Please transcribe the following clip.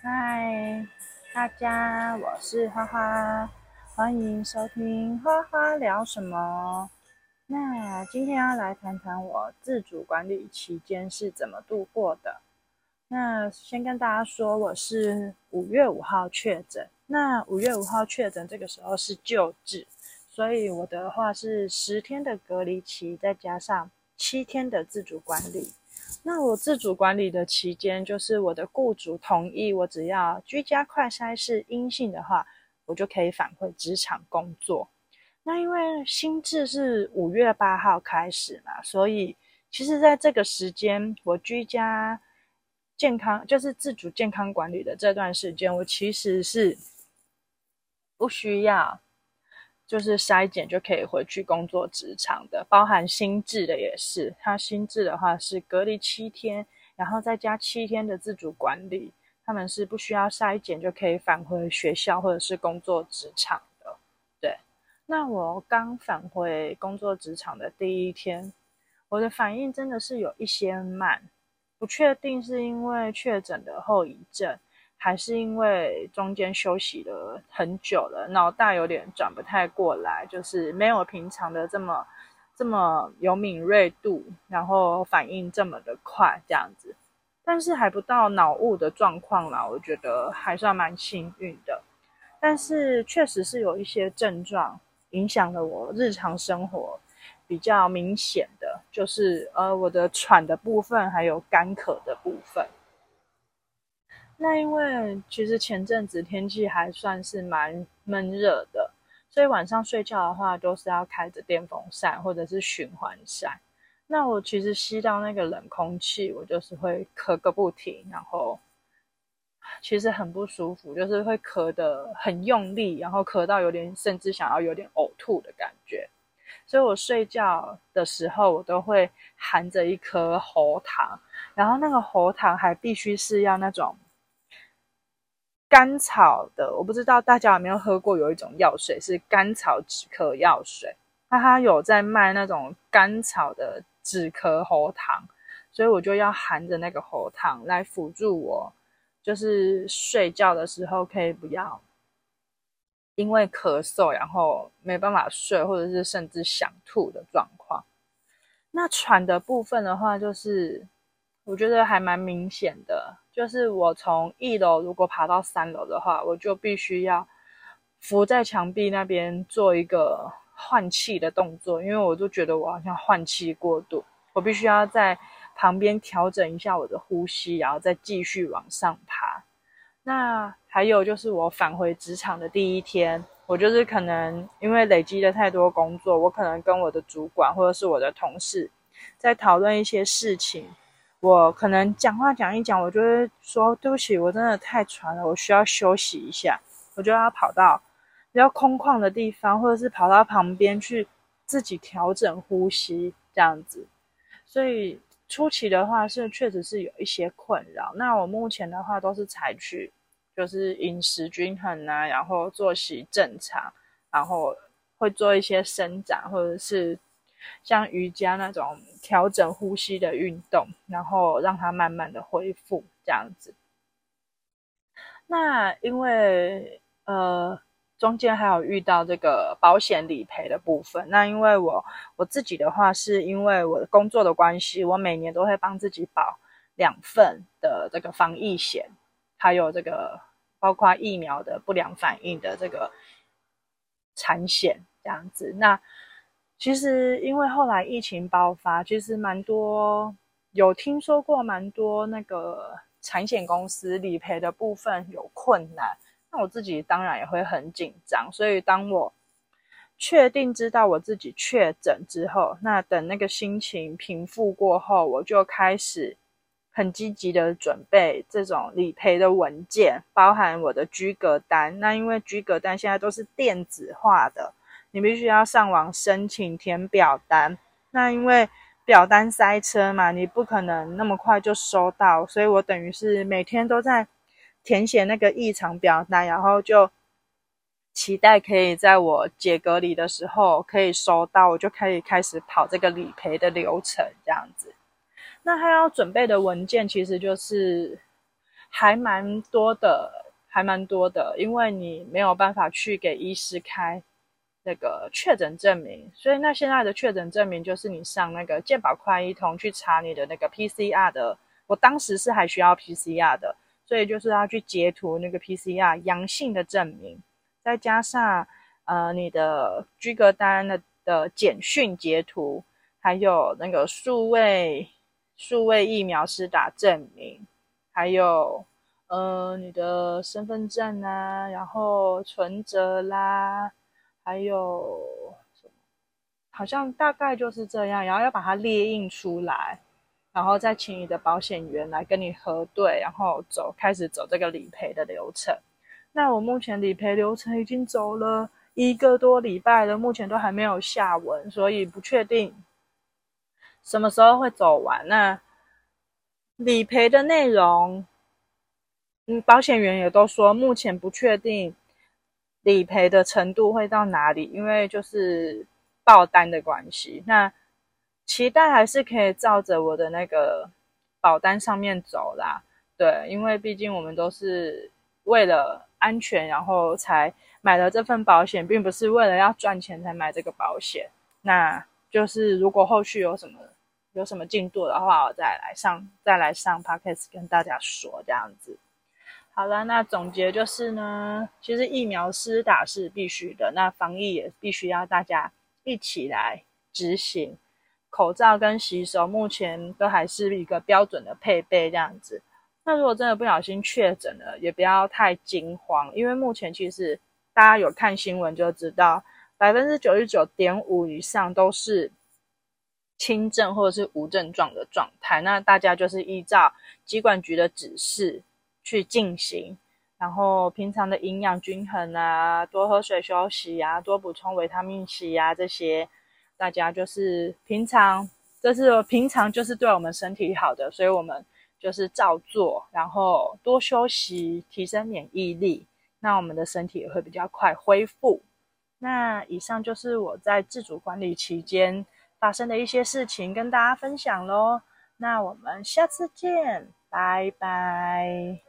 嗨，大家，我是花花，欢迎收听花花聊什么。那今天要来谈谈我自主管理期间是怎么度过的。那先跟大家说，我是五月五号确诊。那五月五号确诊，这个时候是救治，所以我的话是十天的隔离期，再加上七天的自主管理。那我自主管理的期间，就是我的雇主同意，我只要居家快筛是阴性的话，我就可以返回职场工作。那因为新制是五月八号开始嘛，所以其实在这个时间，我居家健康就是自主健康管理的这段时间，我其实是不需要。就是筛检就可以回去工作职场的，包含新制的也是。它新制的话是隔离七天，然后再加七天的自主管理，他们是不需要筛检就可以返回学校或者是工作职场的。对，那我刚返回工作职场的第一天，我的反应真的是有一些慢，不确定是因为确诊的后遗症。还是因为中间休息了很久了，脑袋有点转不太过来，就是没有平常的这么这么有敏锐度，然后反应这么的快这样子。但是还不到脑雾的状况啦，我觉得还算蛮幸运的。但是确实是有一些症状影响了我日常生活，比较明显的就是呃我的喘的部分，还有干咳的部分。那因为其实前阵子天气还算是蛮闷热的，所以晚上睡觉的话都是要开着电风扇或者是循环扇。那我其实吸到那个冷空气，我就是会咳个不停，然后其实很不舒服，就是会咳得很用力，然后咳到有点甚至想要有点呕吐的感觉。所以我睡觉的时候，我都会含着一颗喉糖，然后那个喉糖还必须是要那种。甘草的，我不知道大家有没有喝过，有一种药水是甘草止咳药水，那它有在卖那种甘草的止咳喉糖，所以我就要含着那个喉糖来辅助我，就是睡觉的时候可以不要因为咳嗽然后没办法睡，或者是甚至想吐的状况。那喘的部分的话，就是我觉得还蛮明显的。就是我从一楼如果爬到三楼的话，我就必须要扶在墙壁那边做一个换气的动作，因为我就觉得我好像换气过度，我必须要在旁边调整一下我的呼吸，然后再继续往上爬。那还有就是我返回职场的第一天，我就是可能因为累积了太多工作，我可能跟我的主管或者是我的同事在讨论一些事情。我可能讲话讲一讲，我就会说对不起，我真的太喘了，我需要休息一下。我就要跑到比较空旷的地方，或者是跑到旁边去自己调整呼吸这样子。所以初期的话是确实是有一些困扰。那我目前的话都是采取就是饮食均衡啊，然后作息正常，然后会做一些伸展或者是。像瑜伽那种调整呼吸的运动，然后让它慢慢的恢复这样子。那因为呃中间还有遇到这个保险理赔的部分，那因为我我自己的话是因为我的工作的关系，我每年都会帮自己保两份的这个防疫险，还有这个包括疫苗的不良反应的这个产险这样子。那其实，因为后来疫情爆发，其实蛮多有听说过蛮多那个产险公司理赔的部分有困难，那我自己当然也会很紧张。所以，当我确定知道我自己确诊之后，那等那个心情平复过后，我就开始很积极的准备这种理赔的文件，包含我的居格单。那因为居格单现在都是电子化的。你必须要上网申请填表单，那因为表单塞车嘛，你不可能那么快就收到，所以我等于是每天都在填写那个异常表单，然后就期待可以在我解隔离的时候可以收到，我就可以开始跑这个理赔的流程这样子。那还要准备的文件其实就是还蛮多的，还蛮多的，因为你没有办法去给医师开那个确诊证明，所以那现在的确诊证明就是你上那个健保快易通去查你的那个 PCR 的，我当时是还需要 PCR 的，所以就是要去截图那个 PCR 阳性的证明，再加上呃你的居格单的的简讯截图，还有那个数位数位疫苗施打证明。还有，呃，你的身份证啊，然后存折啦，还有什么？好像大概就是这样。然后要把它列印出来，然后再请你的保险员来跟你核对，然后走，开始走这个理赔的流程。那我目前理赔流程已经走了一个多礼拜了，目前都还没有下文，所以不确定什么时候会走完。那理赔的内容，嗯，保险员也都说目前不确定理赔的程度会到哪里，因为就是爆单的关系。那期待还是可以照着我的那个保单上面走啦，对，因为毕竟我们都是为了安全，然后才买了这份保险，并不是为了要赚钱才买这个保险。那就是如果后续有什么。有什么进度的话，我再来上，再来上 Podcast 跟大家说这样子。好了，那总结就是呢，其实疫苗施打是必须的，那防疫也必须要大家一起来执行。口罩跟洗手目前都还是一个标准的配备这样子。那如果真的不小心确诊了，也不要太惊慌，因为目前其实大家有看新闻就知道，百分之九十九点五以上都是。轻症或者是无症状的状态，那大家就是依照疾管局的指示去进行，然后平常的营养均衡啊，多喝水休息啊，多补充维他命 C 啊，这些大家就是平常，这是平常就是对我们身体好的，所以我们就是照做，然后多休息，提升免疫力，那我们的身体也会比较快恢复。那以上就是我在自主管理期间。发生的一些事情跟大家分享喽，那我们下次见，拜拜。